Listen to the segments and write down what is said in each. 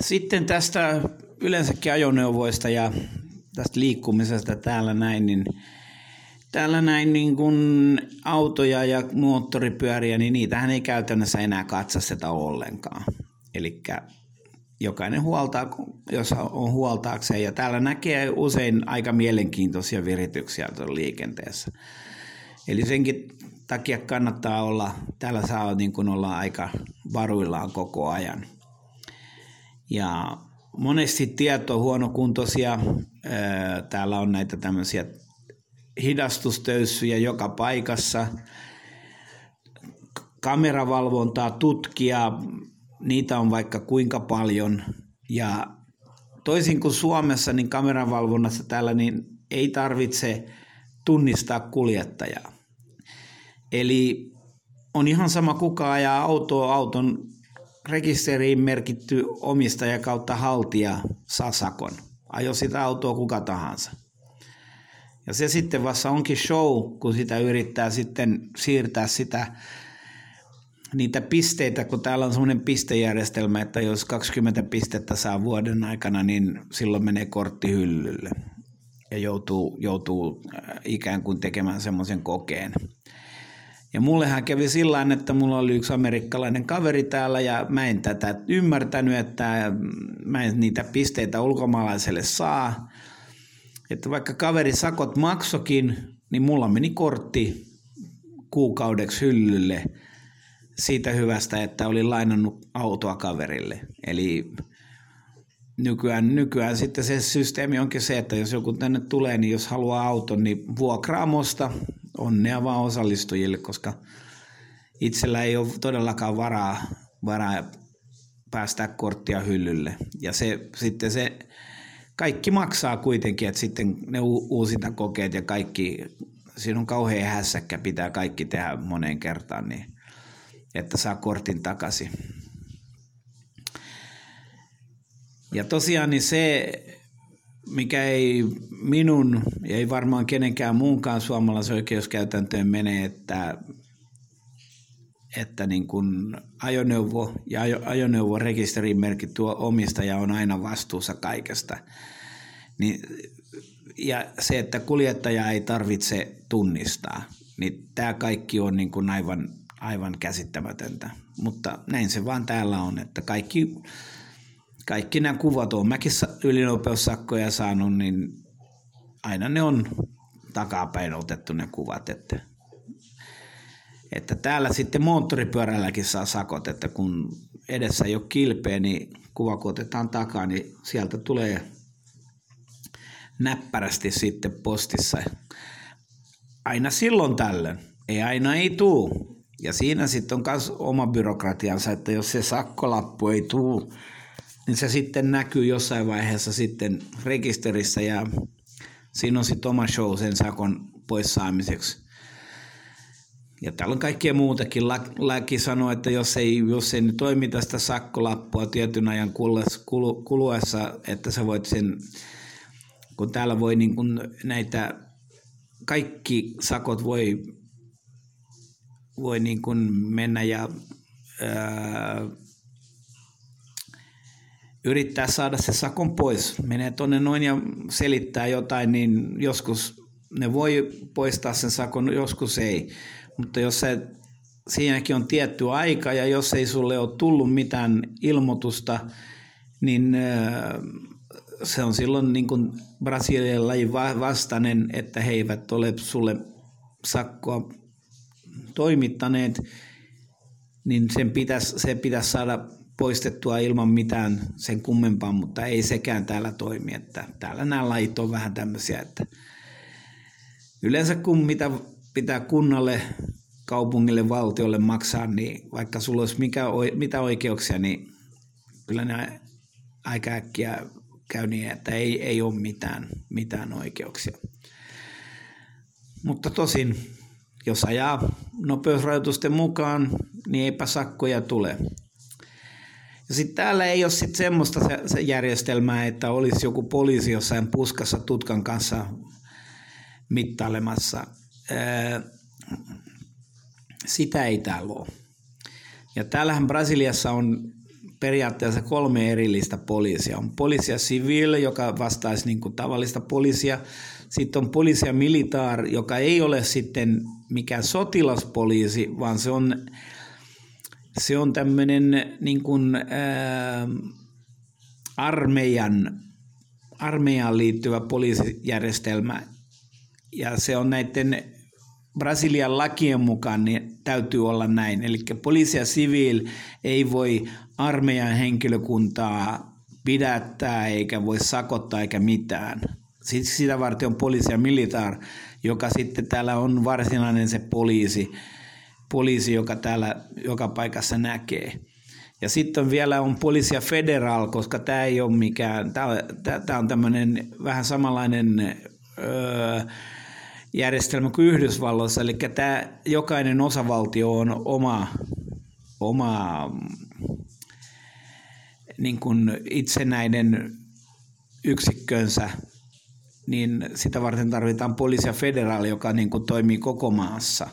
Sitten tästä yleensäkin ajoneuvoista ja tästä liikkumisesta täällä näin, niin täällä näin niin kuin autoja ja moottoripyöriä, niin niitähän ei käytännössä enää katsasteta ollenkaan. Eli jokainen huoltaa, jos on huoltaakseen. Ja täällä näkee usein aika mielenkiintoisia virityksiä tuolla liikenteessä. Eli senkin takia kannattaa olla, täällä saa niin kuin olla aika varuillaan koko ajan. Ja monesti tieto on huonokuntoisia. Täällä on näitä tämmöisiä hidastustöyssyjä joka paikassa. Kameravalvontaa, tutkia, niitä on vaikka kuinka paljon. Ja toisin kuin Suomessa, niin kameravalvonnassa täällä niin ei tarvitse tunnistaa kuljettajaa. Eli on ihan sama kuka ajaa autoa, auton rekisteriin merkitty omistaja kautta haltija saa sakon. Ajo sitä autoa kuka tahansa. Ja se sitten vasta onkin show, kun sitä yrittää sitten siirtää sitä niitä pisteitä, kun täällä on semmoinen pistejärjestelmä, että jos 20 pistettä saa vuoden aikana, niin silloin menee kortti hyllylle ja joutuu, joutuu äh, ikään kuin tekemään semmoisen kokeen. Ja mullehan kävi sillä että mulla oli yksi amerikkalainen kaveri täällä ja mä en tätä ymmärtänyt, että mä en niitä pisteitä ulkomaalaiselle saa. Että vaikka kaveri sakot maksokin, niin mulla meni kortti kuukaudeksi hyllylle siitä hyvästä, että olin lainannut autoa kaverille. Eli nykyään, nykyään sitten se systeemi onkin se, että jos joku tänne tulee, niin jos haluaa auton, niin vuokraamosta onnea vaan osallistujille, koska itsellä ei ole todellakaan varaa, varaa päästää korttia hyllylle. Ja se, sitten se kaikki maksaa kuitenkin, että sitten ne uusita kokeet ja kaikki, siinä on kauhean hässäkkä, pitää kaikki tehdä moneen kertaan, niin, että saa kortin takaisin. Ja tosiaan niin se, mikä ei minun ja ei varmaan kenenkään muunkaan suomalaisen oikeuskäytäntöön mene, että, että niin kuin ajoneuvo ja ajo, ajoneuvorekisteriin merkitty omistaja on aina vastuussa kaikesta. Niin, ja se, että kuljettaja ei tarvitse tunnistaa, niin tämä kaikki on niin kuin aivan, aivan käsittämätöntä. Mutta näin se vaan täällä on, että kaikki kaikki nämä kuvat on mäkin ylinopeussakkoja saanut, niin aina ne on takapäin otettu ne kuvat, että, että täällä sitten moottoripyörälläkin saa sakot, että kun edessä ei ole kilpeä, niin kuva kun otetaan takaa, niin sieltä tulee näppärästi sitten postissa. Aina silloin tällöin. Ei aina ei tuu. Ja siinä sitten on myös oma byrokratiansa, että jos se sakkolappu ei tuu niin se sitten näkyy jossain vaiheessa sitten rekisterissä ja siinä on sitten oma show sen sakon pois saamiseksi. Ja täällä on kaikkea muutakin. Laki sanoo, että jos ei, jos ei toimita sitä sakkolappua tietyn ajan kuluessa, että sä voit sen, kun täällä voi niin kuin näitä, kaikki sakot voi, voi niin kuin mennä ja ää, yrittää saada se sakon pois. Menee tuonne noin ja selittää jotain, niin joskus ne voi poistaa sen sakon, joskus ei. Mutta jos se, siinäkin on tietty aika ja jos ei sulle ole tullut mitään ilmoitusta, niin se on silloin niin kuin Brasilian lajin vastainen, että he eivät ole sulle sakkoa toimittaneet, niin sen pitäisi, se pitäisi saada poistettua ilman mitään sen kummempaa, mutta ei sekään täällä toimi. Että täällä nämä lajit on vähän tämmöisiä, että yleensä kun mitä pitää kunnalle, kaupungille, valtiolle maksaa, niin vaikka sulla olisi mikä, mitä oikeuksia, niin kyllä ne aika äkkiä käy niin, että ei, ei ole mitään, mitään oikeuksia. Mutta tosin, jos ajaa nopeusrajoitusten mukaan, niin eipä sakkoja tule. Ja sitten täällä ei ole sit semmoista se, se järjestelmää, että olisi joku poliisi jossain puskassa tutkan kanssa mittailemassa. sitä ei täällä ole. Ja täällähän Brasiliassa on periaatteessa kolme erillistä poliisia. On poliisia civil, joka vastaisi niin kuin tavallista poliisia. Sitten on poliisia militar, joka ei ole sitten mikään sotilaspoliisi, vaan se on, se on tämmöinen niin kuin, ää, armeijan, armeijaan liittyvä poliisijärjestelmä. Ja se on näiden Brasilian lakien mukaan niin täytyy olla näin. Eli poliisi ja siviil ei voi armeijan henkilökuntaa pidättää eikä voi sakottaa eikä mitään. Sitä varten on poliisi ja militar, joka sitten täällä on varsinainen se poliisi, poliisi joka täällä joka paikassa näkee. Ja sitten vielä on poliisi ja federal, koska tämä ei ole mikään, tämä on tämmöinen vähän samanlainen öö, järjestelmä kuin Yhdysvalloissa, eli tämä jokainen osavaltio on oma, oma niin kuin itsenäinen yksikkönsä, niin sitä varten tarvitaan poliisi ja federaali, joka niin kuin toimii koko maassa.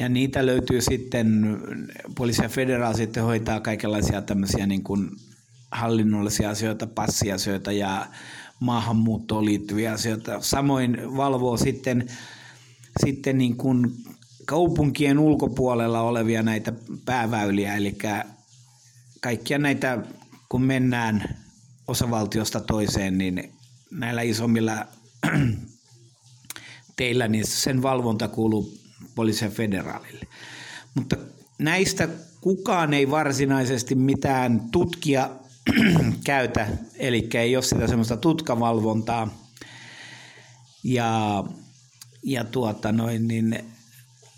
Ja niitä löytyy sitten, poliisi ja federaali sitten hoitaa kaikenlaisia tämmöisiä niin kuin hallinnollisia asioita, passiasioita ja maahanmuuttoon liittyviä asioita. Samoin valvoo sitten, sitten niin kuin kaupunkien ulkopuolella olevia näitä pääväyliä, eli kaikkia näitä, kun mennään osavaltiosta toiseen, niin näillä isommilla teillä, niin sen valvonta kuuluu poliisi federaalille. Mutta näistä kukaan ei varsinaisesti mitään tutkia käytä, eli ei ole sitä semmoista tutkavalvontaa. Ja, ja tuota noin, niin,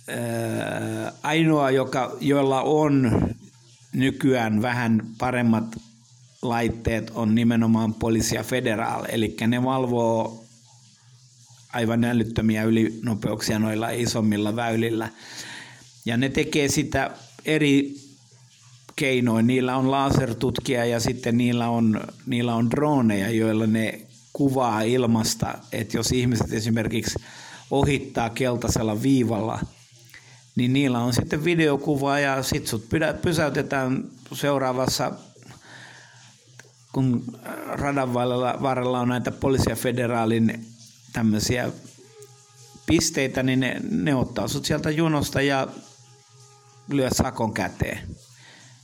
ää, ainoa, joka, jolla on nykyään vähän paremmat laitteet, on nimenomaan poliisi ja federaal, eli ne valvoo aivan älyttömiä ylinopeuksia noilla isommilla väylillä. Ja ne tekee sitä eri keinoin. Niillä on lasertutkija ja sitten niillä on, niillä on droneja, joilla ne kuvaa ilmasta, että jos ihmiset esimerkiksi ohittaa keltaisella viivalla, niin niillä on sitten videokuva ja sitten sut pysäytetään seuraavassa, kun radan varrella on näitä poliisia federaalin tämmöisiä pisteitä, niin ne, ne ottaa sut sieltä junosta ja lyö sakon käteen.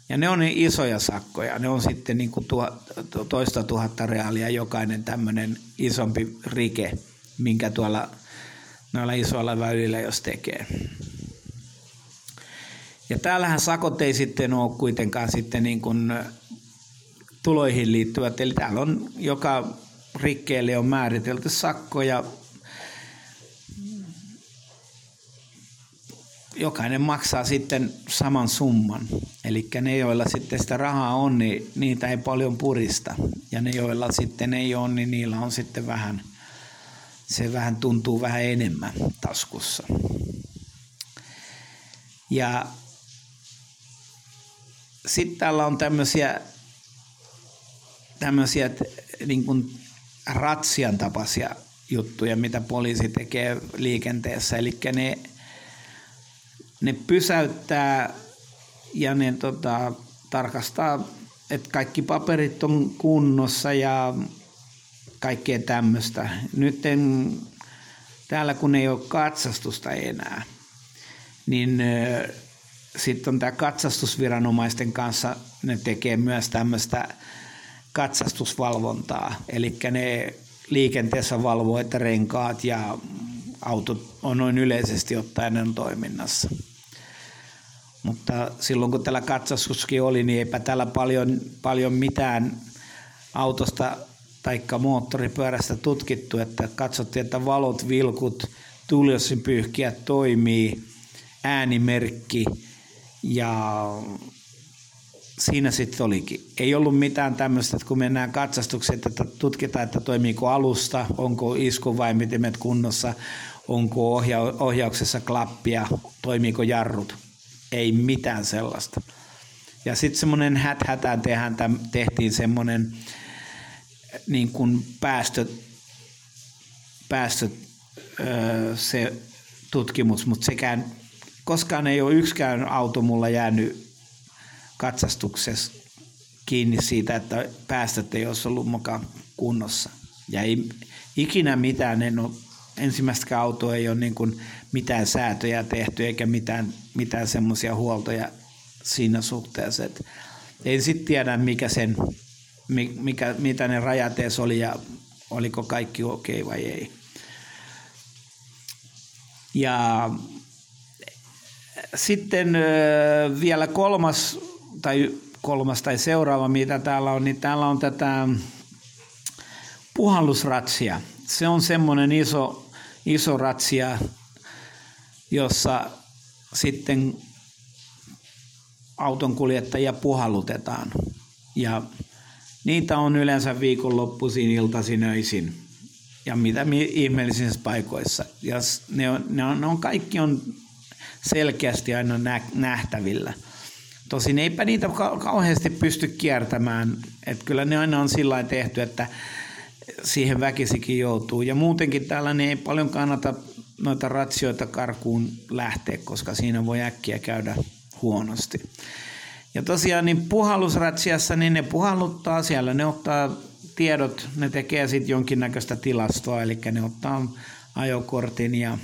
Ja ne on niin isoja sakkoja. Ne on sitten niin kuin tuhat, toista tuhatta reaalia jokainen tämmöinen isompi rike, minkä tuolla noilla isoilla väylillä jos tekee. Ja täällähän sakot ei sitten ole kuitenkaan sitten niin kuin tuloihin liittyvät. Eli täällä on joka rikkeelle on määritelty sakkoja jokainen maksaa sitten saman summan. Eli ne, joilla sitten sitä rahaa on, niin niitä ei paljon purista. Ja ne, joilla sitten ei ole, niin niillä on sitten vähän, se vähän tuntuu vähän enemmän taskussa. Ja sitten täällä on tämmöisiä, tämmöisiä niin kuin ratsian tapaisia juttuja, mitä poliisi tekee liikenteessä. Eli ne ne pysäyttää ja ne tota, tarkastaa, että kaikki paperit on kunnossa ja kaikkea tämmöistä. Nyt en, täällä kun ei ole katsastusta enää, niin sitten on tämä katsastusviranomaisten kanssa, ne tekee myös tämmöistä katsastusvalvontaa. Eli ne liikenteessä valvoo, että renkaat ja autot on noin yleisesti ottaen toiminnassa. Mutta silloin kun tällä katsastuskin oli, niin eipä täällä paljon, paljon mitään autosta tai moottoripyörästä tutkittu, että katsottiin, että valot, vilkut, tuliossinpyyhkiä toimii, äänimerkki ja siinä sitten olikin. Ei ollut mitään tämmöistä, että kun mennään katsastukseen, että tutkitaan, että toimiiko alusta, onko iskuvaimitimet kunnossa, onko ohja- ohjauksessa klappia, toimiiko jarrut ei mitään sellaista. Ja sitten semmoinen häthätään tehdään, tehtiin semmoinen niin kuin päästöt, päästöt öö, se tutkimus, mutta sekään, koskaan ei ole yksikään auto mulla jäänyt katsastuksessa kiinni siitä, että päästöt ei olisi ollut mukaan kunnossa. Ja ei ikinä mitään, en ole, ensimmäistä autoa ei ole niin kuin mitään säätöjä tehty eikä mitään, mitään semmoisia huoltoja siinä suhteessa. Että en sitten tiedä, mikä sen, mikä, mitä ne rajat edes oli ja oliko kaikki okei okay vai ei. Ja sitten vielä kolmas tai kolmas tai seuraava, mitä täällä on, niin täällä on tätä puhallusratsia. Se on semmoinen iso, iso ratsia, jossa sitten auton kuljettajia puhallutetaan. Ja niitä on yleensä viikonloppuisin, iltaisin, öisin ja mitä ihmeellisissä paikoissa. Ja ne on, ne on, ne on kaikki on selkeästi aina nähtävillä. Tosin eipä niitä kauheasti pysty kiertämään. Että kyllä ne aina on sillä tehty, että siihen väkisikin joutuu. Ja muutenkin täällä niin ei paljon kannata noita ratsioita karkuun lähteä, koska siinä voi äkkiä käydä huonosti. Ja tosiaan niin puhallusratsiassa, niin ne puhalluttaa siellä, ne ottaa tiedot, ne tekee sitten jonkinnäköistä tilastoa, eli ne ottaa ajokortin ja,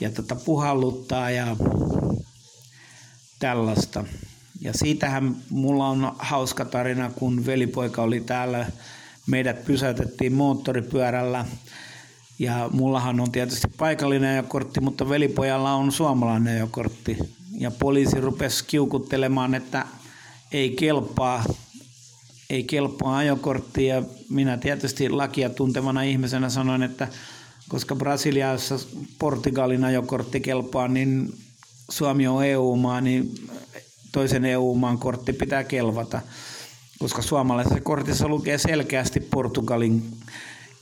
ja tota puhalluttaa ja tällaista. Ja siitähän mulla on hauska tarina, kun velipoika oli täällä, meidät pysäytettiin moottoripyörällä ja mullahan on tietysti paikallinen ajokortti, mutta velipojalla on suomalainen ajokortti. Ja poliisi rupesi kiukuttelemaan, että ei kelpaa, ei kelpaa ajokortti ja minä tietysti lakia tuntevana ihmisenä sanoin, että koska Brasiliassa Portugalin ajokortti kelpaa, niin Suomi on EU-maa, niin toisen EU-maan kortti pitää kelvata, koska suomalaisessa kortissa lukee selkeästi Portugalin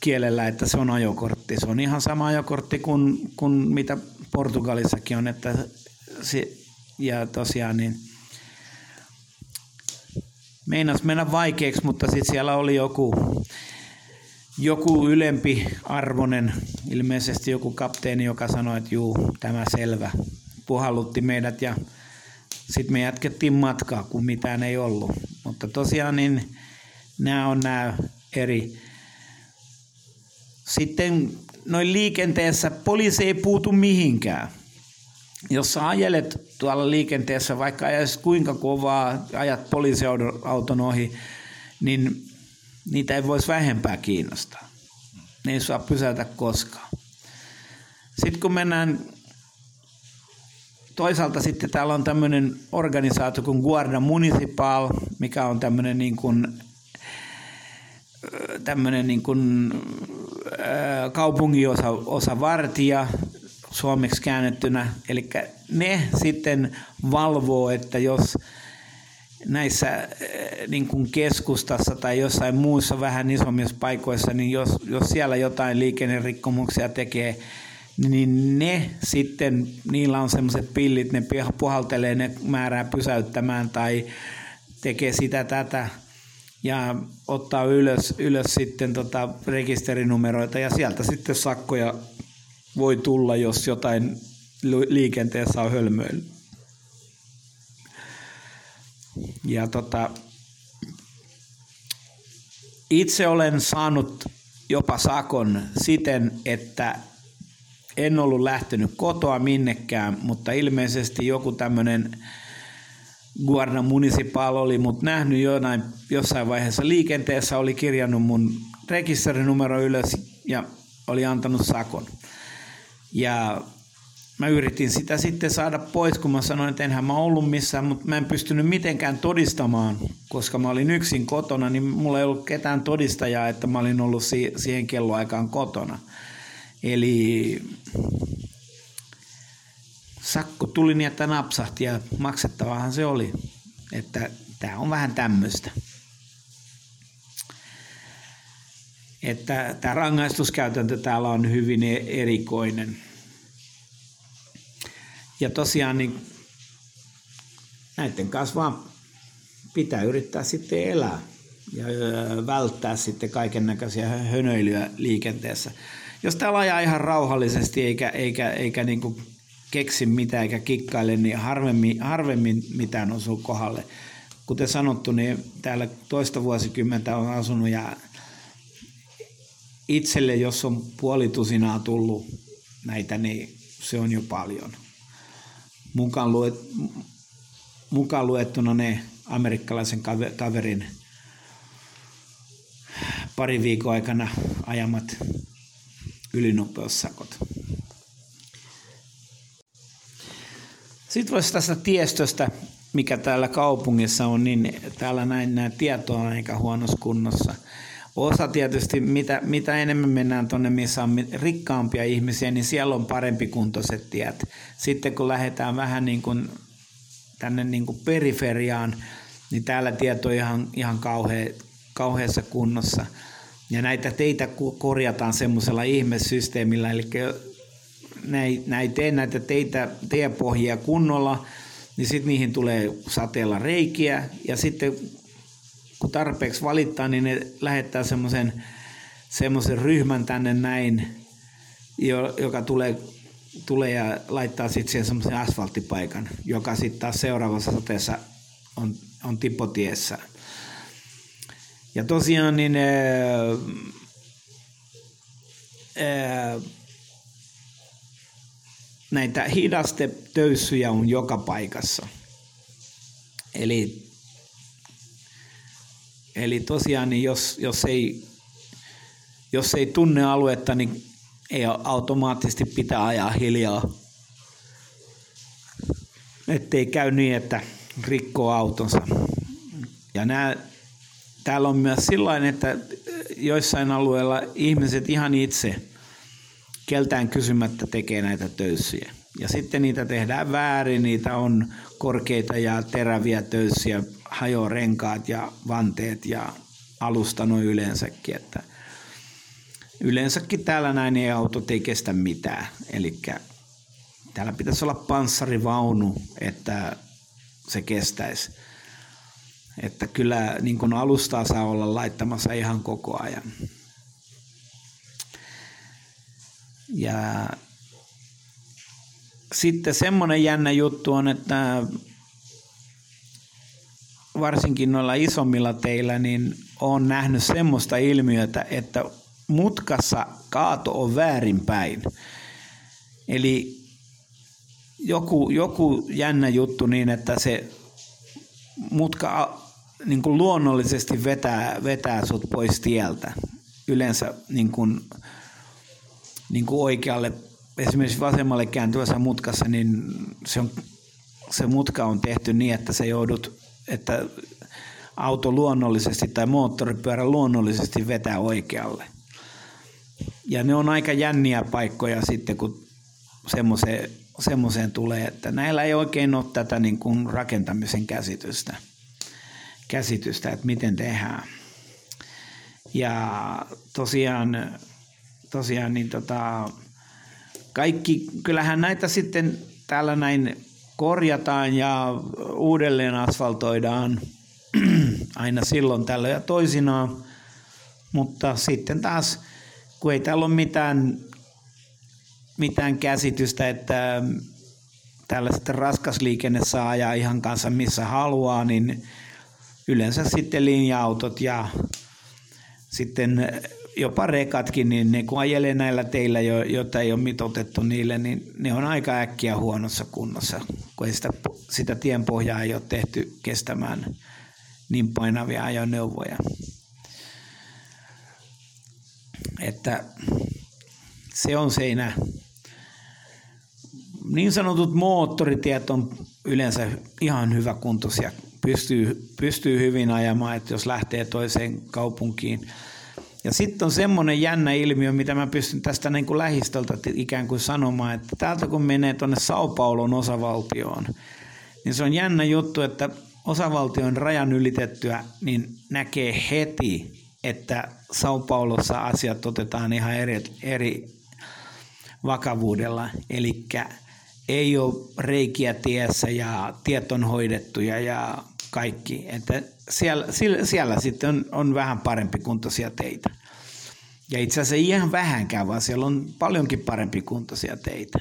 kielellä, että se on ajokortti. Se on ihan sama ajokortti kuin, kuin mitä Portugalissakin on, että se, ja tosiaan niin meinas mennä vaikeaksi, mutta sitten siellä oli joku, joku ylempi arvonen, ilmeisesti joku kapteeni, joka sanoi, että juu, tämä selvä, puhallutti meidät ja sitten me jatkettiin matkaa, kun mitään ei ollut. Mutta tosiaan niin nämä on nämä eri. Sitten noin liikenteessä poliisi ei puutu mihinkään. Jos sä ajelet tuolla liikenteessä, vaikka ajaisit kuinka kovaa, ajat poliisiauton ohi, niin niitä ei voisi vähempää kiinnostaa. Ne ei saa pysäytä koskaan. Sitten kun mennään toisaalta sitten täällä on tämmöinen organisaatio kuin Guarda Municipal, mikä on tämmöinen niin kuin, tämmöinen niin kuin, kaupunginosa osa vartija suomeksi käännettynä. Eli ne sitten valvoo, että jos näissä niin kuin keskustassa tai jossain muussa vähän isommissa paikoissa, niin jos, jos siellä jotain liikennerikkomuksia tekee, niin ne sitten, niillä on semmoiset pillit, ne puhaltelee, ne määrää pysäyttämään tai tekee sitä tätä ja ottaa ylös, ylös sitten tota rekisterinumeroita ja sieltä sitten sakkoja voi tulla, jos jotain liikenteessä on hölmöily. Ja tota, itse olen saanut jopa sakon siten, että en ollut lähtenyt kotoa minnekään, mutta ilmeisesti joku tämmöinen Guarda Municipal oli mut nähnyt jonain, jossain vaiheessa liikenteessä, oli kirjannut mun rekisterinumero ylös ja oli antanut sakon. Ja mä yritin sitä sitten saada pois, kun mä sanoin, että enhän mä ollut missään, mutta mä en pystynyt mitenkään todistamaan, koska mä olin yksin kotona, niin mulla ei ollut ketään todistajaa, että mä olin ollut siihen kelloaikaan kotona. Eli sakko tuli niin, että napsahti ja maksettavahan se oli. Että tämä on vähän tämmöistä. Että tämä rangaistuskäytäntö täällä on hyvin e- erikoinen. Ja tosiaan niin näiden kanssa vaan pitää yrittää sitten elää ja välttää sitten kaiken näköisiä hönöilyä liikenteessä jos täällä ajaa ihan rauhallisesti eikä, eikä, eikä niin kuin keksi mitään eikä kikkaile, niin harvemmin, harvemmin mitään osuu kohdalle. kuten sanottu, niin täällä toista vuosikymmentä on asunut ja itselle, jos on puolitusinaa tullut näitä, niin se on jo paljon. Mukaan, luet, mukaan luettuna ne amerikkalaisen kaverin pari viikon aikana ajamat ylinopeussakot. Sitten voisi tästä tiestöstä, mikä täällä kaupungissa on, niin täällä näin nämä tietoa on aika huonossa kunnossa. Osa tietysti, mitä, mitä enemmän mennään tuonne, missä on rikkaampia ihmisiä, niin siellä on parempi kuntoiset tiet. Sitten kun lähdetään vähän niin kuin tänne niin kuin periferiaan, niin täällä tieto on ihan, ihan kauhea, kauheassa kunnossa. Ja näitä teitä korjataan semmoisella ihmesysteemillä, eli näitä näitä teitä, tiepohjia kunnolla, niin sitten niihin tulee sateella reikiä, ja sitten kun tarpeeksi valittaa, niin ne lähettää semmoisen semmoisen ryhmän tänne näin, joka tulee, tulee ja laittaa sitten siihen semmoisen asfalttipaikan, joka sitten taas seuraavassa sateessa on, on tipotiessä. Ja tosiaan niin ää, ää, näitä hidastetöyssyjä on joka paikassa. Eli, eli tosiaan niin jos, jos, ei, jos ei tunne aluetta, niin ei automaattisesti pitää ajaa hiljaa. Ettei käy niin, että rikkoo autonsa. Ja nämä täällä on myös sillä että joissain alueilla ihmiset ihan itse keltään kysymättä tekee näitä töyssyjä. Ja sitten niitä tehdään väärin, niitä on korkeita ja teräviä töyssiä, hajorenkaat ja vanteet ja alusta noin yleensäkin. Että yleensäkin täällä näin ei autot ei kestä mitään. Eli täällä pitäisi olla panssarivaunu, että se kestäisi. Että kyllä niin kuin alustaa saa olla laittamassa ihan koko ajan. Ja sitten semmoinen jännä juttu on, että varsinkin noilla isommilla teillä, niin on nähnyt semmoista ilmiötä, että mutkassa kaato on väärinpäin. Eli joku, joku jännä juttu niin, että se mutka niin kuin luonnollisesti vetää, vetää sut pois tieltä. Yleensä niin kuin, niin kuin oikealle, esimerkiksi vasemmalle kääntyvässä mutkassa, niin se, on, se mutka on tehty niin, että se joudut, että auto luonnollisesti tai moottoripyörä luonnollisesti vetää oikealle. Ja ne on aika jänniä paikkoja sitten, kun semmoiseen, semmoiseen tulee, että näillä ei oikein ole tätä niin kuin rakentamisen käsitystä käsitystä, että miten tehdään. Ja tosiaan, tosiaan niin tota, kaikki, kyllähän näitä sitten täällä näin korjataan ja uudelleen asfaltoidaan aina silloin tällä ja toisinaan, mutta sitten taas, kun ei täällä ole mitään, mitään käsitystä, että tällaiset raskasliikenne saa ajaa ihan kanssa missä haluaa, niin yleensä sitten linja-autot ja sitten jopa rekatkin, niin ne kun ajelee näillä teillä, joita ei ole mitotettu niille, niin ne on aika äkkiä huonossa kunnossa, kun ei sitä, sitä tienpohjaa ei ole tehty kestämään niin painavia ajoneuvoja. Että se on seinä. Niin sanotut moottoritiet on yleensä ihan hyvä kuntoisia pystyy, pystyy hyvin ajamaan, että jos lähtee toiseen kaupunkiin. Ja sitten on semmoinen jännä ilmiö, mitä mä pystyn tästä niin kuin lähistöltä ikään kuin sanomaan, että täältä kun menee tuonne Sao Paulon osavaltioon, niin se on jännä juttu, että osavaltion rajan ylitettyä, niin näkee heti, että Sao Paulossa asiat otetaan ihan eri, eri vakavuudella. Eli ei ole reikiä tiessä ja tiet on hoidettuja ja kaikki. Että siellä, siellä sitten on, on vähän parempi kuntoisia teitä. Ja itse asiassa ei ihan vähänkään, vaan siellä on paljonkin parempi kuntoisia teitä.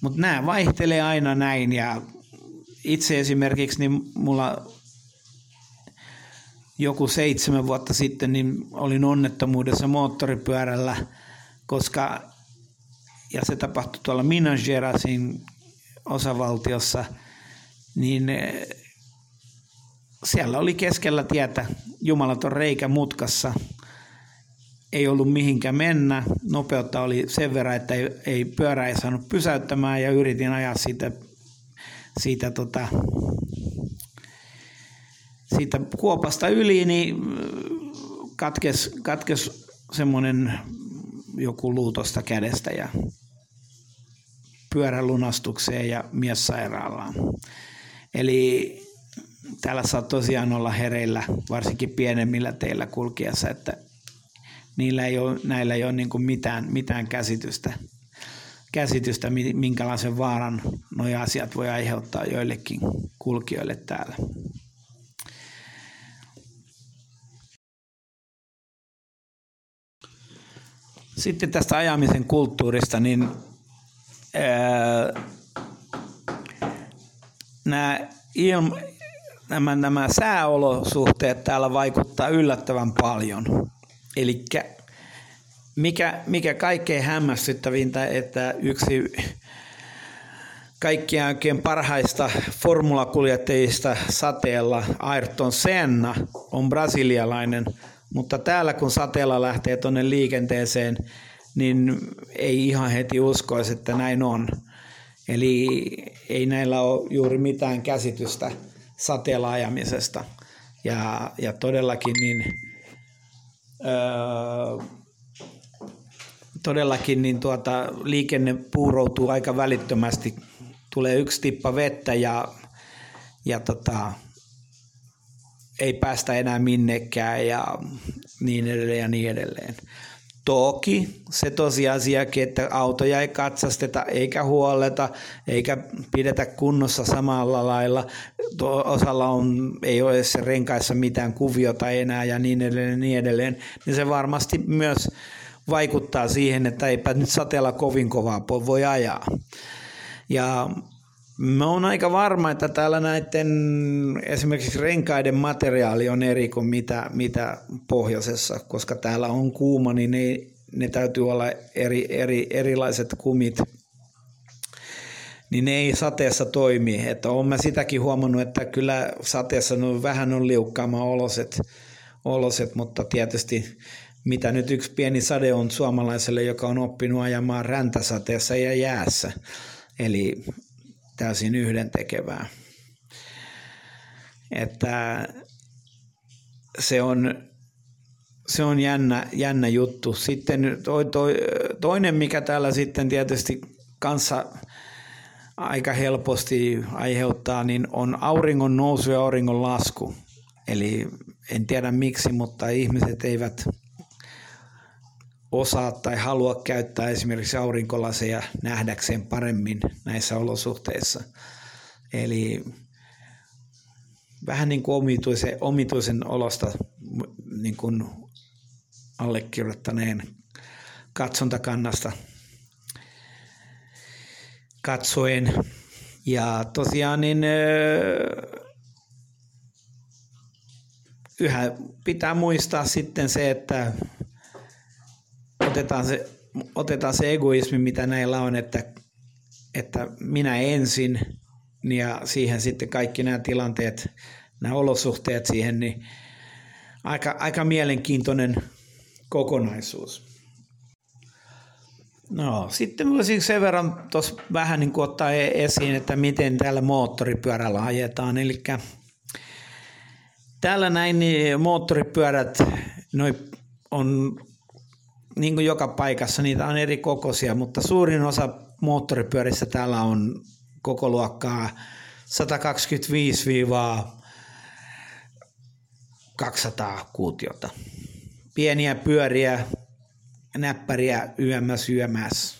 Mutta nämä vaihtelee aina näin ja itse esimerkiksi, niin mulla joku seitsemän vuotta sitten niin olin onnettomuudessa moottoripyörällä, koska, ja se tapahtui tuolla Minas Geraisin osavaltiossa, niin eh, siellä oli keskellä tietä jumalaton reikä mutkassa. Ei ollut mihinkä mennä. Nopeutta oli sen verran, että ei, ei pyörä ei saanut pysäyttämään ja yritin ajaa siitä, siitä, tota, siitä kuopasta yli, niin katkes, katkes semmoinen joku luutosta kädestä ja pyörän lunastukseen ja mies sairaalaan. Eli täällä saa tosiaan olla hereillä, varsinkin pienemmillä teillä kulkiessa, että niillä ei ole, näillä ei ole niin kuin mitään, mitään käsitystä, käsitystä, minkälaisen vaaran nuo asiat voi aiheuttaa joillekin kulkijoille täällä. Sitten tästä ajamisen kulttuurista, niin ää, nämä, ilma, nämä, nämä sääolosuhteet täällä vaikuttaa yllättävän paljon. Eli mikä, mikä kaikkein hämmästyttävintä, että yksi kaikkien oikein parhaista formulakuljettajista sateella Ayrton Senna on brasilialainen, mutta täällä kun sateella lähtee tuonne liikenteeseen, niin ei ihan heti uskoisi, että näin on. Eli ei näillä ole juuri mitään käsitystä sateella ajamisesta. Ja, ja todellakin niin, öö, todellakin niin tuota, liikenne puuroutuu aika välittömästi. Tulee yksi tippa vettä ja, ja tota, ei päästä enää minnekään ja niin edelleen ja niin edelleen. Toki se tosiasiakin, että autoja ei katsasteta eikä huoleta eikä pidetä kunnossa samalla lailla. Osalla on, ei ole se renkaissa mitään kuviota enää ja niin edelleen, niin edelleen. Niin se varmasti myös vaikuttaa siihen, että eipä nyt sateella kovin kovaa voi ajaa. Ja Mä oon aika varma, että täällä näiden esimerkiksi renkaiden materiaali on eri kuin mitä, mitä pohjoisessa, koska täällä on kuuma, niin ne, ne täytyy olla eri, eri, erilaiset kumit, niin ne ei sateessa toimi. Että olen mä sitäkin huomannut, että kyllä sateessa no, vähän on liukkaama oloset, oloset, mutta tietysti mitä nyt yksi pieni sade on suomalaiselle, joka on oppinut ajamaan räntäsateessa ja jäässä. Eli täysin yhdentekevää. Että se on, se on jännä, jännä juttu. Sitten toi, toi, toinen, mikä täällä sitten tietysti kanssa aika helposti aiheuttaa, niin on auringon nousu ja auringon lasku. Eli en tiedä miksi, mutta ihmiset eivät osaa tai halua käyttää esimerkiksi aurinkolaseja nähdäkseen paremmin näissä olosuhteissa. Eli vähän niin kuin omituisen, omituisen olosta niin kuin allekirjoittaneen katsontakannasta katsoen. Ja tosiaan niin yhä pitää muistaa sitten se, että otetaan se, otetaan se egoismi, mitä näillä on, että, että minä ensin ja siihen sitten kaikki nämä tilanteet, nämä olosuhteet siihen, niin aika, aika mielenkiintoinen kokonaisuus. No, sitten voisin sen verran tuossa vähän niin ottaa e- esiin, että miten täällä moottoripyörällä ajetaan. Eli täällä näin niin moottoripyörät noi on niin kuin joka paikassa, niitä on eri kokoisia, mutta suurin osa moottoripyörissä täällä on koko luokkaa 125-200 kuutiota. Pieniä pyöriä, näppäriä YMS, YMS.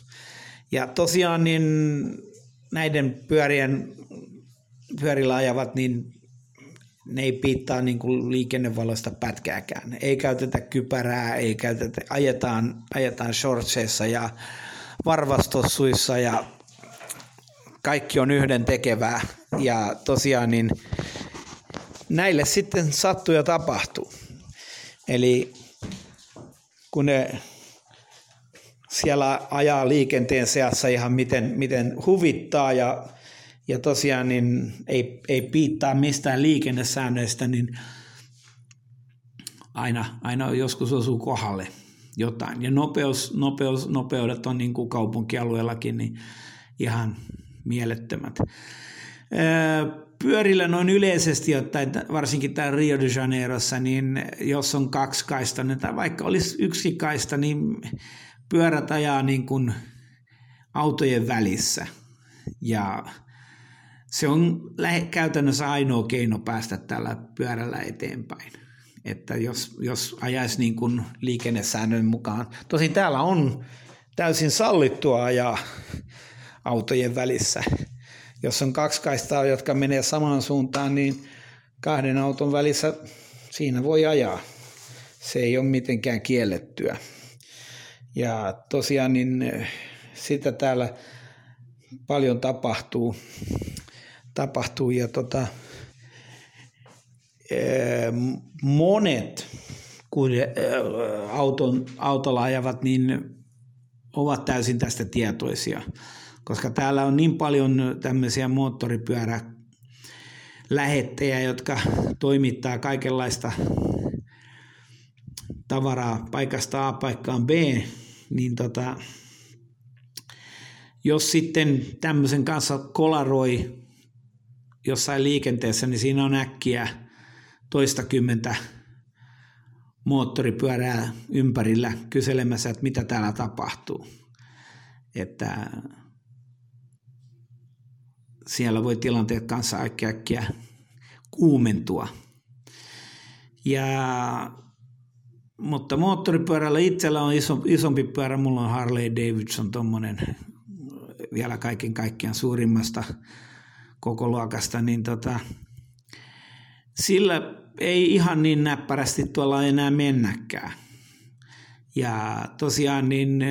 Ja tosiaan niin näiden pyörien, pyörillä ajavat, niin ne ei piittaa niin kuin liikennevaloista pätkääkään. Ei käytetä kypärää, ei käytetä, ajetaan, ajetaan shortseissa ja varvastossuissa ja kaikki on yhden tekevää ja tosiaan niin näille sitten sattuu ja tapahtuu. Eli kun ne siellä ajaa liikenteen seassa ihan miten, miten huvittaa ja, ja tosiaan niin ei, ei piittaa mistään liikennesäännöistä, niin aina, aina joskus osuu kohdalle jotain. Ja nopeus, nopeus, nopeudet on niin kuin kaupunkialueellakin niin ihan mielettömät. Pyörillä noin yleisesti ottaen, varsinkin täällä Rio de Janeirossa, niin jos on kaksi kaista, niin tai vaikka olisi yksi kaista, niin pyörät ajaa niin kuin autojen välissä. Ja se on käytännössä ainoa keino päästä tällä pyörällä eteenpäin. Että jos, jos ajaisi niin kuin liikennesäännön mukaan. Tosin täällä on täysin sallittua ajaa autojen välissä. Jos on kaksi kaistaa, jotka menee samaan suuntaan, niin kahden auton välissä siinä voi ajaa. Se ei ole mitenkään kiellettyä. Ja tosiaan niin eh, sitä täällä paljon tapahtuu. Tapahtuu. Ja tota, eh, monet, kun eh, auton, autolla ajavat, niin ovat täysin tästä tietoisia, koska täällä on niin paljon tämmöisiä moottoripyörä lähettejä, jotka toimittaa kaikenlaista tavaraa paikasta A paikkaan B, niin tota, jos sitten tämmöisen kanssa kolaroi jossain liikenteessä, niin siinä on äkkiä toistakymmentä moottoripyörää ympärillä kyselemässä, että mitä täällä tapahtuu. Että siellä voi tilanteet kanssa äkkiä kuumentua. Ja mutta moottoripyörällä itsellä on iso, isompi pyörä, mulla on Harley Davidson tuommoinen vielä kaiken kaikkiaan suurimmasta koko luokasta, niin tota, sillä ei ihan niin näppärästi tuolla enää mennäkään. Ja tosiaan niin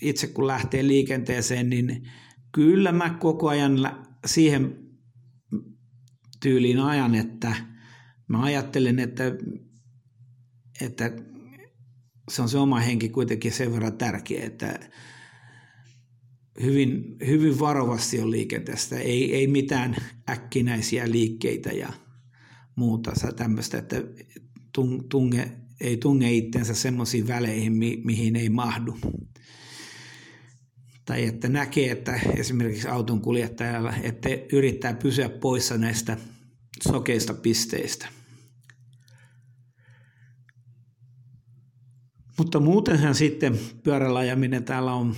itse kun lähtee liikenteeseen, niin kyllä mä koko ajan siihen tyyliin ajan, että mä ajattelen, että että se on se oma henki kuitenkin sen verran tärkeä, että hyvin, hyvin varovasti on liikenteestä, ei, ei mitään äkkinäisiä liikkeitä ja muuta tämmöistä, että tunge, ei tunge itsensä semmoisiin väleihin, mi, mihin ei mahdu. Tai että näkee, että esimerkiksi auton kuljettajalla, että yrittää pysyä poissa näistä sokeista pisteistä – Mutta muutenhan sitten pyörällä ajaminen täällä on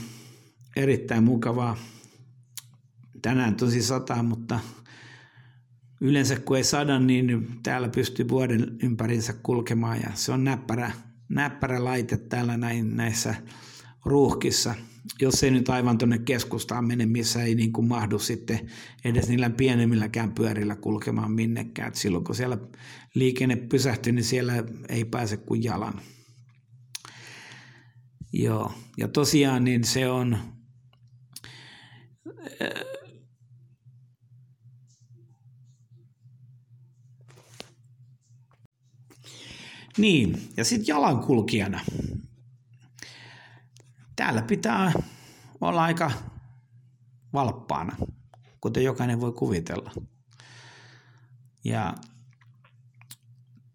erittäin mukavaa. Tänään tosi sataa, mutta yleensä kun ei sada, niin täällä pystyy vuoden ympärinsä kulkemaan ja se on näppärä, näppärä laite täällä näin, näissä ruuhkissa. Jos ei nyt aivan tuonne keskustaan mene, missä ei niin kuin mahdu sitten edes niillä pienemmilläkään pyörillä kulkemaan minnekään. Et silloin kun siellä liikenne pysähtyy, niin siellä ei pääse kuin jalan. Joo, ja tosiaan niin se on, Niin, ja sitten jalankulkijana. Täällä pitää olla aika valppaana, kuten jokainen voi kuvitella. Ja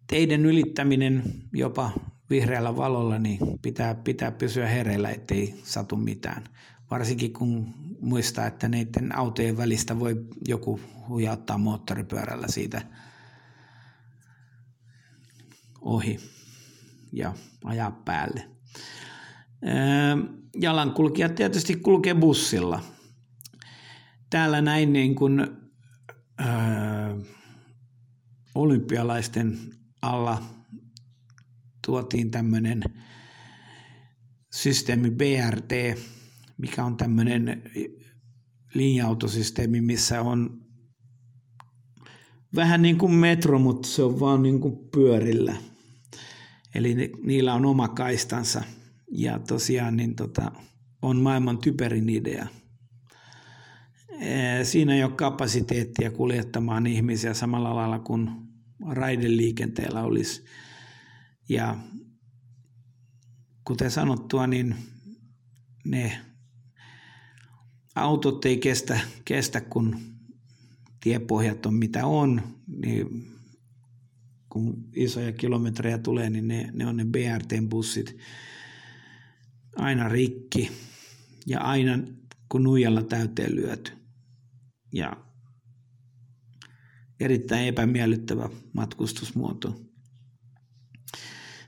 teidän ylittäminen jopa vihreällä valolla, niin pitää, pitää pysyä hereillä, ettei satu mitään. Varsinkin kun muistaa, että neiden autojen välistä voi joku hujauttaa moottoripyörällä siitä ohi ja ajaa päälle. Jalankulkijat tietysti kulkee bussilla. Täällä näin niin kuin, olympialaisten alla tuotiin tämmöinen systeemi BRT, mikä on tämmöinen linja-autosysteemi, missä on vähän niin kuin metro, mutta se on vaan niin kuin pyörillä. Eli ne, niillä on oma kaistansa ja tosiaan niin tota, on maailman typerin idea. siinä ei ole kapasiteettia kuljettamaan ihmisiä samalla lailla kuin raideliikenteellä olisi. Ja kuten sanottua, niin ne autot ei kestä, kestä kun tiepohjat on mitä on, niin kun isoja kilometrejä tulee, niin ne, ne on ne BRT-bussit aina rikki ja aina kun nuijalla täyteen lyöty. Ja erittäin epämiellyttävä matkustusmuoto.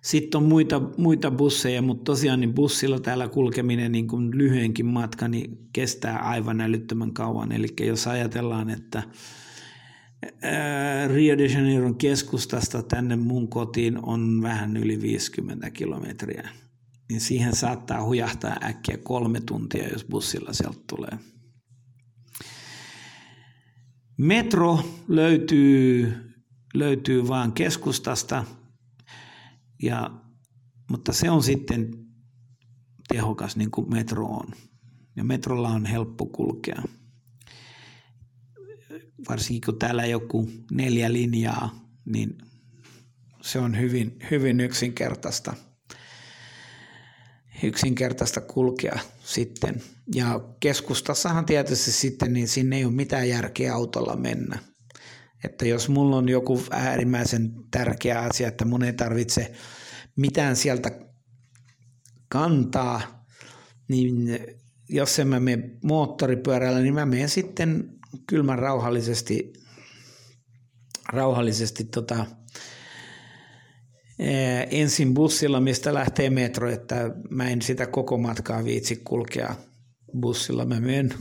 Sitten on muita, muita busseja, mutta tosiaan niin bussilla täällä kulkeminen niin kuin lyhyenkin matka niin kestää aivan älyttömän kauan. Eli jos ajatellaan, että Rio de Janeiron keskustasta tänne mun kotiin on vähän yli 50 kilometriä, niin siihen saattaa hujahtaa äkkiä kolme tuntia, jos bussilla sieltä tulee. Metro löytyy, löytyy vaan keskustasta, ja, mutta se on sitten tehokas niin kuin metro on. Ja metrolla on helppo kulkea. Varsinkin kun täällä joku neljä linjaa, niin se on hyvin, hyvin yksinkertaista, yksinkertaista kulkea sitten. Ja keskustassahan tietysti sitten, niin sinne ei ole mitään järkeä autolla mennä. Että jos mulla on joku äärimmäisen tärkeä asia, että mun ei tarvitse mitään sieltä kantaa, niin jos en mä mene moottoripyörällä, niin mä menen sitten kylmän rauhallisesti, rauhallisesti tota, ensin bussilla, mistä lähtee metro, että mä en sitä koko matkaa viitsi kulkea bussilla. Mä menen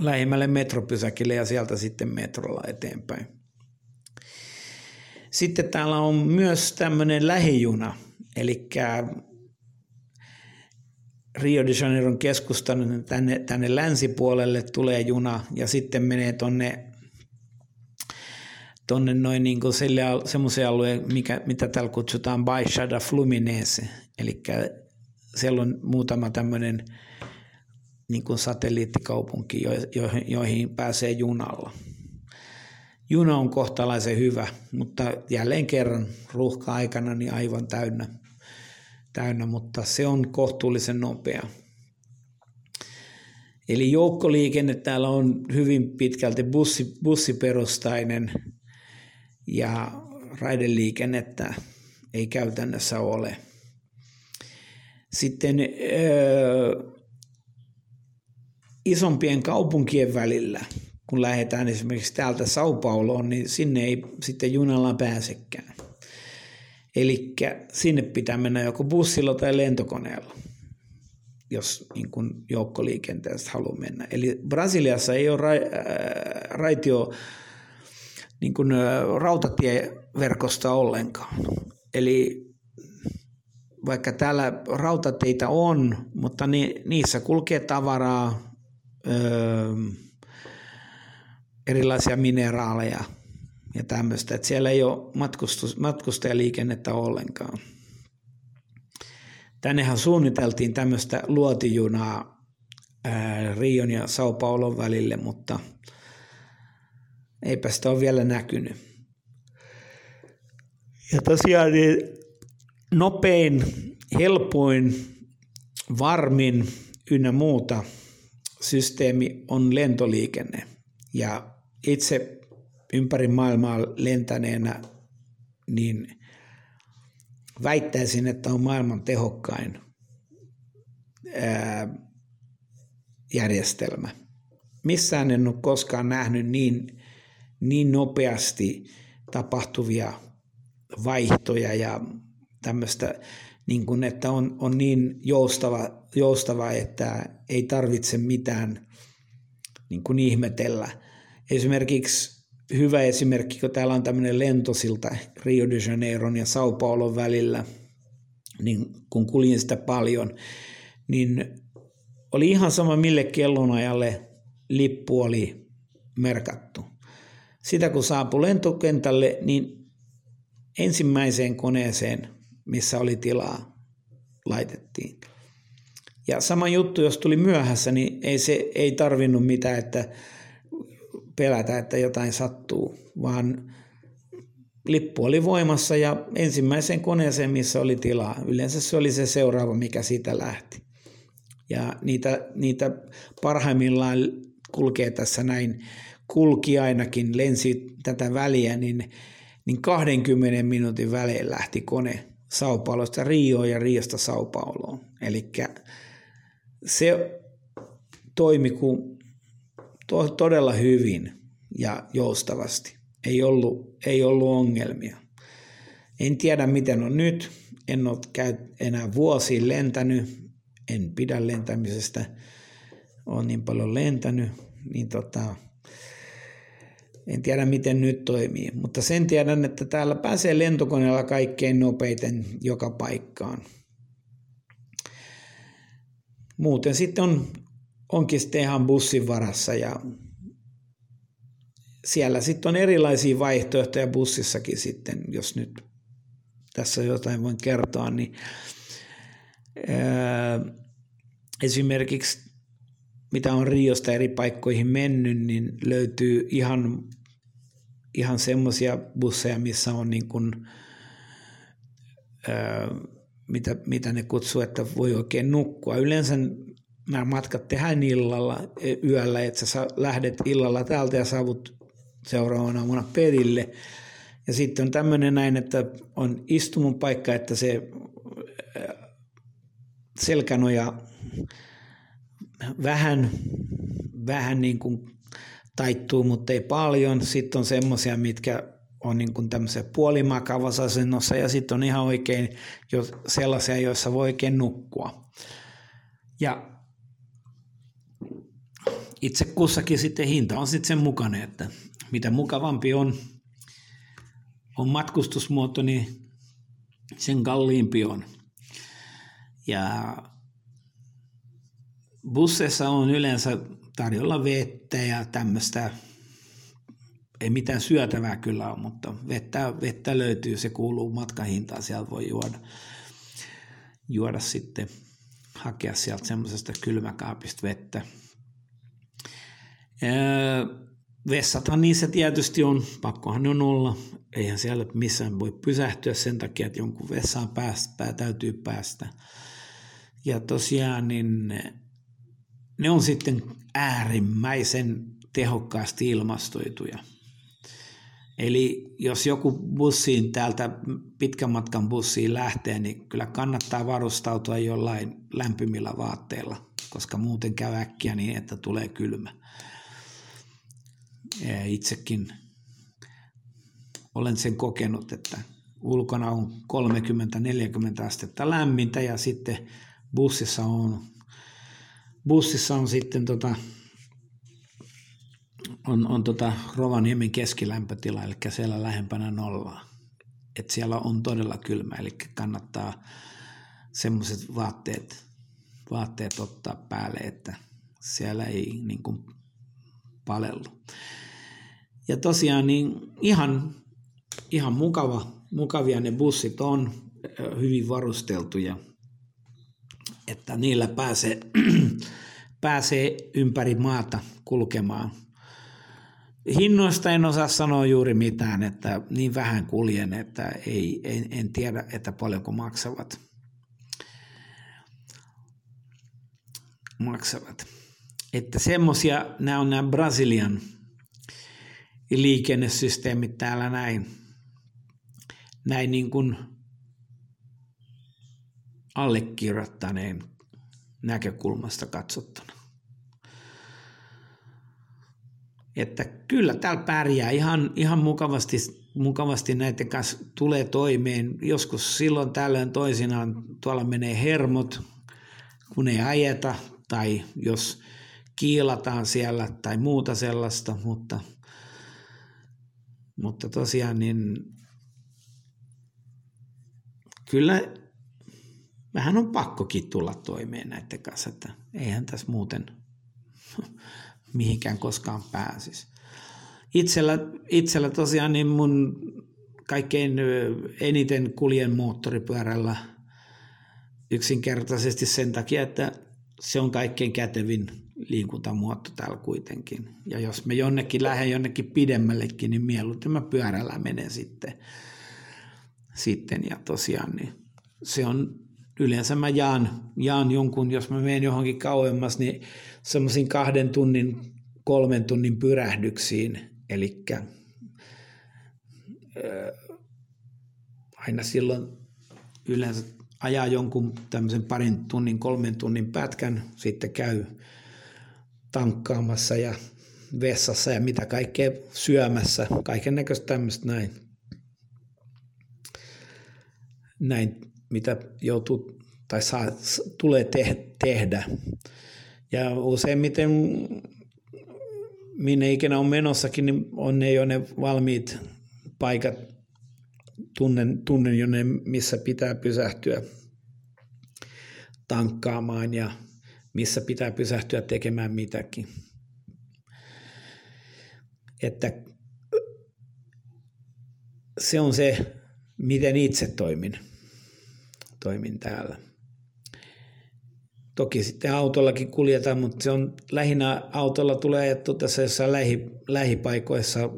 lähimmälle metropysäkille ja sieltä sitten metrolla eteenpäin. Sitten täällä on myös tämmöinen lähijuna, eli Rio de Janeiron keskustan tänne, tänne länsipuolelle tulee juna ja sitten menee tonne, tonne noin niin kuin semmoisen alueen, mikä, mitä täällä kutsutaan Baixada Fluminense, eli siellä on muutama tämmöinen niin kuin satelliittikaupunki, joihin, joihin pääsee junalla. Juna on kohtalaisen hyvä, mutta jälleen kerran ruuhka-aikana niin aivan täynnä, täynnä, mutta se on kohtuullisen nopea. Eli joukkoliikenne täällä on hyvin pitkälti bussi, bussiperustainen ja raideliikennettä ei käytännössä ole. Sitten öö, isompien kaupunkien välillä, kun lähdetään esimerkiksi täältä Sao Pauloon, niin sinne ei sitten junalla pääsekään. Eli sinne pitää mennä joko bussilla tai lentokoneella, jos niin kuin joukkoliikenteestä haluaa mennä. Eli Brasiliassa ei ole ra- äh, raitio niin kuin, äh, rautatieverkosta ollenkaan. Eli vaikka täällä rautateitä on, mutta ni, niissä kulkee tavaraa, öö, erilaisia mineraaleja ja tämmöistä, että siellä ei ole matkustus, matkustajaliikennettä ollenkaan. Tännehän suunniteltiin tämmöistä luotijunaa ää, Rion ja Sao Paulon välille, mutta eipä sitä ole vielä näkynyt. Ja tosiaan niin nopein, helpoin, varmin ynnä muuta systeemi on lentoliikenne. Ja itse ympäri maailmaa lentäneenä, niin väittäisin, että on maailman tehokkain järjestelmä. Missään en ole koskaan nähnyt niin, niin nopeasti tapahtuvia vaihtoja ja tämmöistä, niin kuin, että on, on niin joustava, joustava, että ei tarvitse mitään niin kuin ihmetellä. Esimerkiksi hyvä esimerkki, kun täällä on tämmöinen lentosilta Rio de Janeiron ja Sao Paulon välillä, niin kun kuljin sitä paljon, niin oli ihan sama mille kellonajalle lippu oli merkattu. Sitä kun saapui lentokentälle, niin ensimmäiseen koneeseen, missä oli tilaa, laitettiin. Ja sama juttu, jos tuli myöhässä, niin ei se ei tarvinnut mitään, että pelätä, että jotain sattuu, vaan lippu oli voimassa ja ensimmäiseen koneeseen, missä oli tilaa. Yleensä se oli se seuraava, mikä siitä lähti. Ja niitä, niitä parhaimmillaan kulkee tässä näin, kulki ainakin, lensi tätä väliä, niin, niin 20 minuutin välein lähti kone Sao Paulosta Rioon ja Riosta Sao Pauloon. Eli se toimi kuin to, todella hyvin ja joustavasti. Ei ollut, ei ollut ongelmia. En tiedä miten on nyt. En ole käy enää vuosiin lentänyt. En pidä lentämisestä. Olen niin paljon lentänyt. Niin tota, en tiedä miten nyt toimii, mutta sen tiedän, että täällä pääsee lentokoneella kaikkein nopeiten joka paikkaan. Muuten sitten on, onkin sitten ihan bussin varassa ja siellä sitten on erilaisia vaihtoehtoja bussissakin sitten, jos nyt tässä jotain voin kertoa, niin esimerkiksi mitä on Riosta eri paikkoihin mennyt, niin löytyy ihan, ihan semmoisia busseja, missä on niin kuin, mitä, mitä ne kutsuu, että voi oikein nukkua. Yleensä nämä matkat tehdään illalla, e, yöllä, että sä lähdet illalla täältä ja saavut seuraavana aamuna perille. Ja sitten on tämmöinen näin, että on istumun paikka, että se selkänoja vähän, vähän niin kuin taittuu, mutta ei paljon. Sitten on semmoisia, mitkä on niin kuin puolimakavassa asennossa ja sitten on ihan oikein jo sellaisia, joissa voi oikein nukkua. Ja itse kussakin sitten hinta on sitten sen mukainen, että mitä mukavampi on, on matkustusmuoto, niin sen kalliimpi on. Ja busseissa on yleensä tarjolla vettä ja tämmöistä, ei mitään syötävää kyllä ole, mutta vettä, vettä löytyy, se kuuluu matkahintaan, sieltä voi juoda, juoda sitten, hakea sieltä semmoisesta kylmäkaapista vettä. Vessathan niissä tietysti on, pakkohan on olla, eihän siellä missään voi pysähtyä sen takia, että jonkun vessaan päästä, täytyy päästä. Ja tosiaan niin ne on sitten äärimmäisen tehokkaasti ilmastoituja. Eli jos joku bussiin täältä pitkän matkan bussiin lähtee, niin kyllä kannattaa varustautua jollain lämpimillä vaatteilla, koska muuten käy äkkiä niin, että tulee kylmä. Itsekin olen sen kokenut, että ulkona on 30-40 astetta lämmintä ja sitten bussissa on bussissa on sitten tota, on, on tota Rovaniemen keskilämpötila, eli siellä lähempänä nollaa. Et siellä on todella kylmä, eli kannattaa semmoiset vaatteet, vaatteet ottaa päälle, että siellä ei niin kuin palellu. Ja tosiaan niin ihan, ihan mukava, mukavia ne bussit on, hyvin varusteltuja – että niillä pääsee, pääsee ympäri maata kulkemaan. Hinnoista en osaa sanoa juuri mitään, että niin vähän kuljen, että ei, en, en tiedä, että paljonko maksavat. maksavat. Että semmoisia, nämä on nämä Brasilian liikennesysteemit täällä näin, näin niin kuin allekirjoittaneen näkökulmasta katsottuna. Että kyllä täällä pärjää ihan, ihan mukavasti, mukavasti näiden kanssa tulee toimeen. Joskus silloin tällöin toisinaan tuolla menee hermot, kun ei ajeta tai jos kiilataan siellä tai muuta sellaista, mutta, mutta tosiaan niin kyllä vähän on pakkokin tulla toimeen näiden kanssa, että eihän tässä muuten mihinkään koskaan pääsisi. Itsellä, itsellä tosiaan niin mun kaikkein eniten kuljen moottoripyörällä yksinkertaisesti sen takia, että se on kaikkein kätevin liikuntamuoto täällä kuitenkin. Ja jos me jonnekin lähden jonnekin pidemmällekin, niin mieluiten mä pyörällä menen sitten. sitten. Ja tosiaan niin se on yleensä mä jaan, jaan jonkun, jos mä menen johonkin kauemmas, niin semmoisiin kahden tunnin, kolmen tunnin pyrähdyksiin, eli aina silloin yleensä ajaa jonkun tämmöisen parin tunnin, kolmen tunnin pätkän, sitten käy tankkaamassa ja vessassa ja mitä kaikkea syömässä, kaiken näköistä tämmöistä näin. Näin, mitä joutuu tai saa, tulee te, tehdä. Ja useimmiten minne ikinä on menossakin, niin on ne jo ne valmiit paikat, tunnen, tunnen jo ne, missä pitää pysähtyä tankkaamaan ja missä pitää pysähtyä tekemään mitäkin. Että se on se, miten itse toimin, toimin täällä. Toki sitten autollakin kuljetaan, mutta se on lähinnä autolla tulee ajettu tässä jossain lähi, lähipaikoissa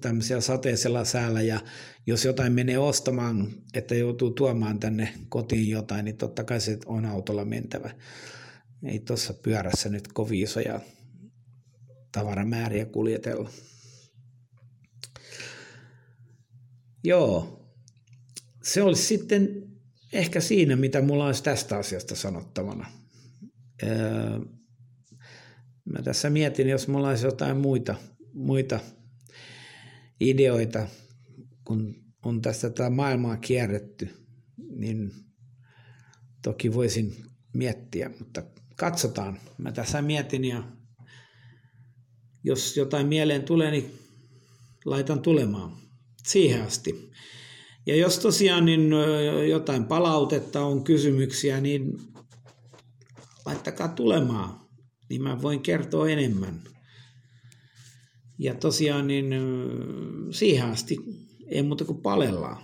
tämmöisiä sateisella säällä ja jos jotain menee ostamaan, että joutuu tuomaan tänne kotiin jotain, niin totta kai se on autolla mentävä. Ei tuossa pyörässä nyt kovin isoja tavaramääriä kuljetella. Joo, se olisi sitten ehkä siinä, mitä mulla olisi tästä asiasta sanottavana. Öö, mä tässä mietin, jos mulla olisi jotain muita, muita ideoita, kun on tästä tätä maailmaa kierretty, niin toki voisin miettiä, mutta katsotaan. Mä tässä mietin ja jos jotain mieleen tulee, niin laitan tulemaan siihen asti. Ja jos tosiaan niin jotain palautetta on kysymyksiä, niin laittakaa tulemaan, niin mä voin kertoa enemmän. Ja tosiaan niin siihen asti ei muuta kuin palellaan.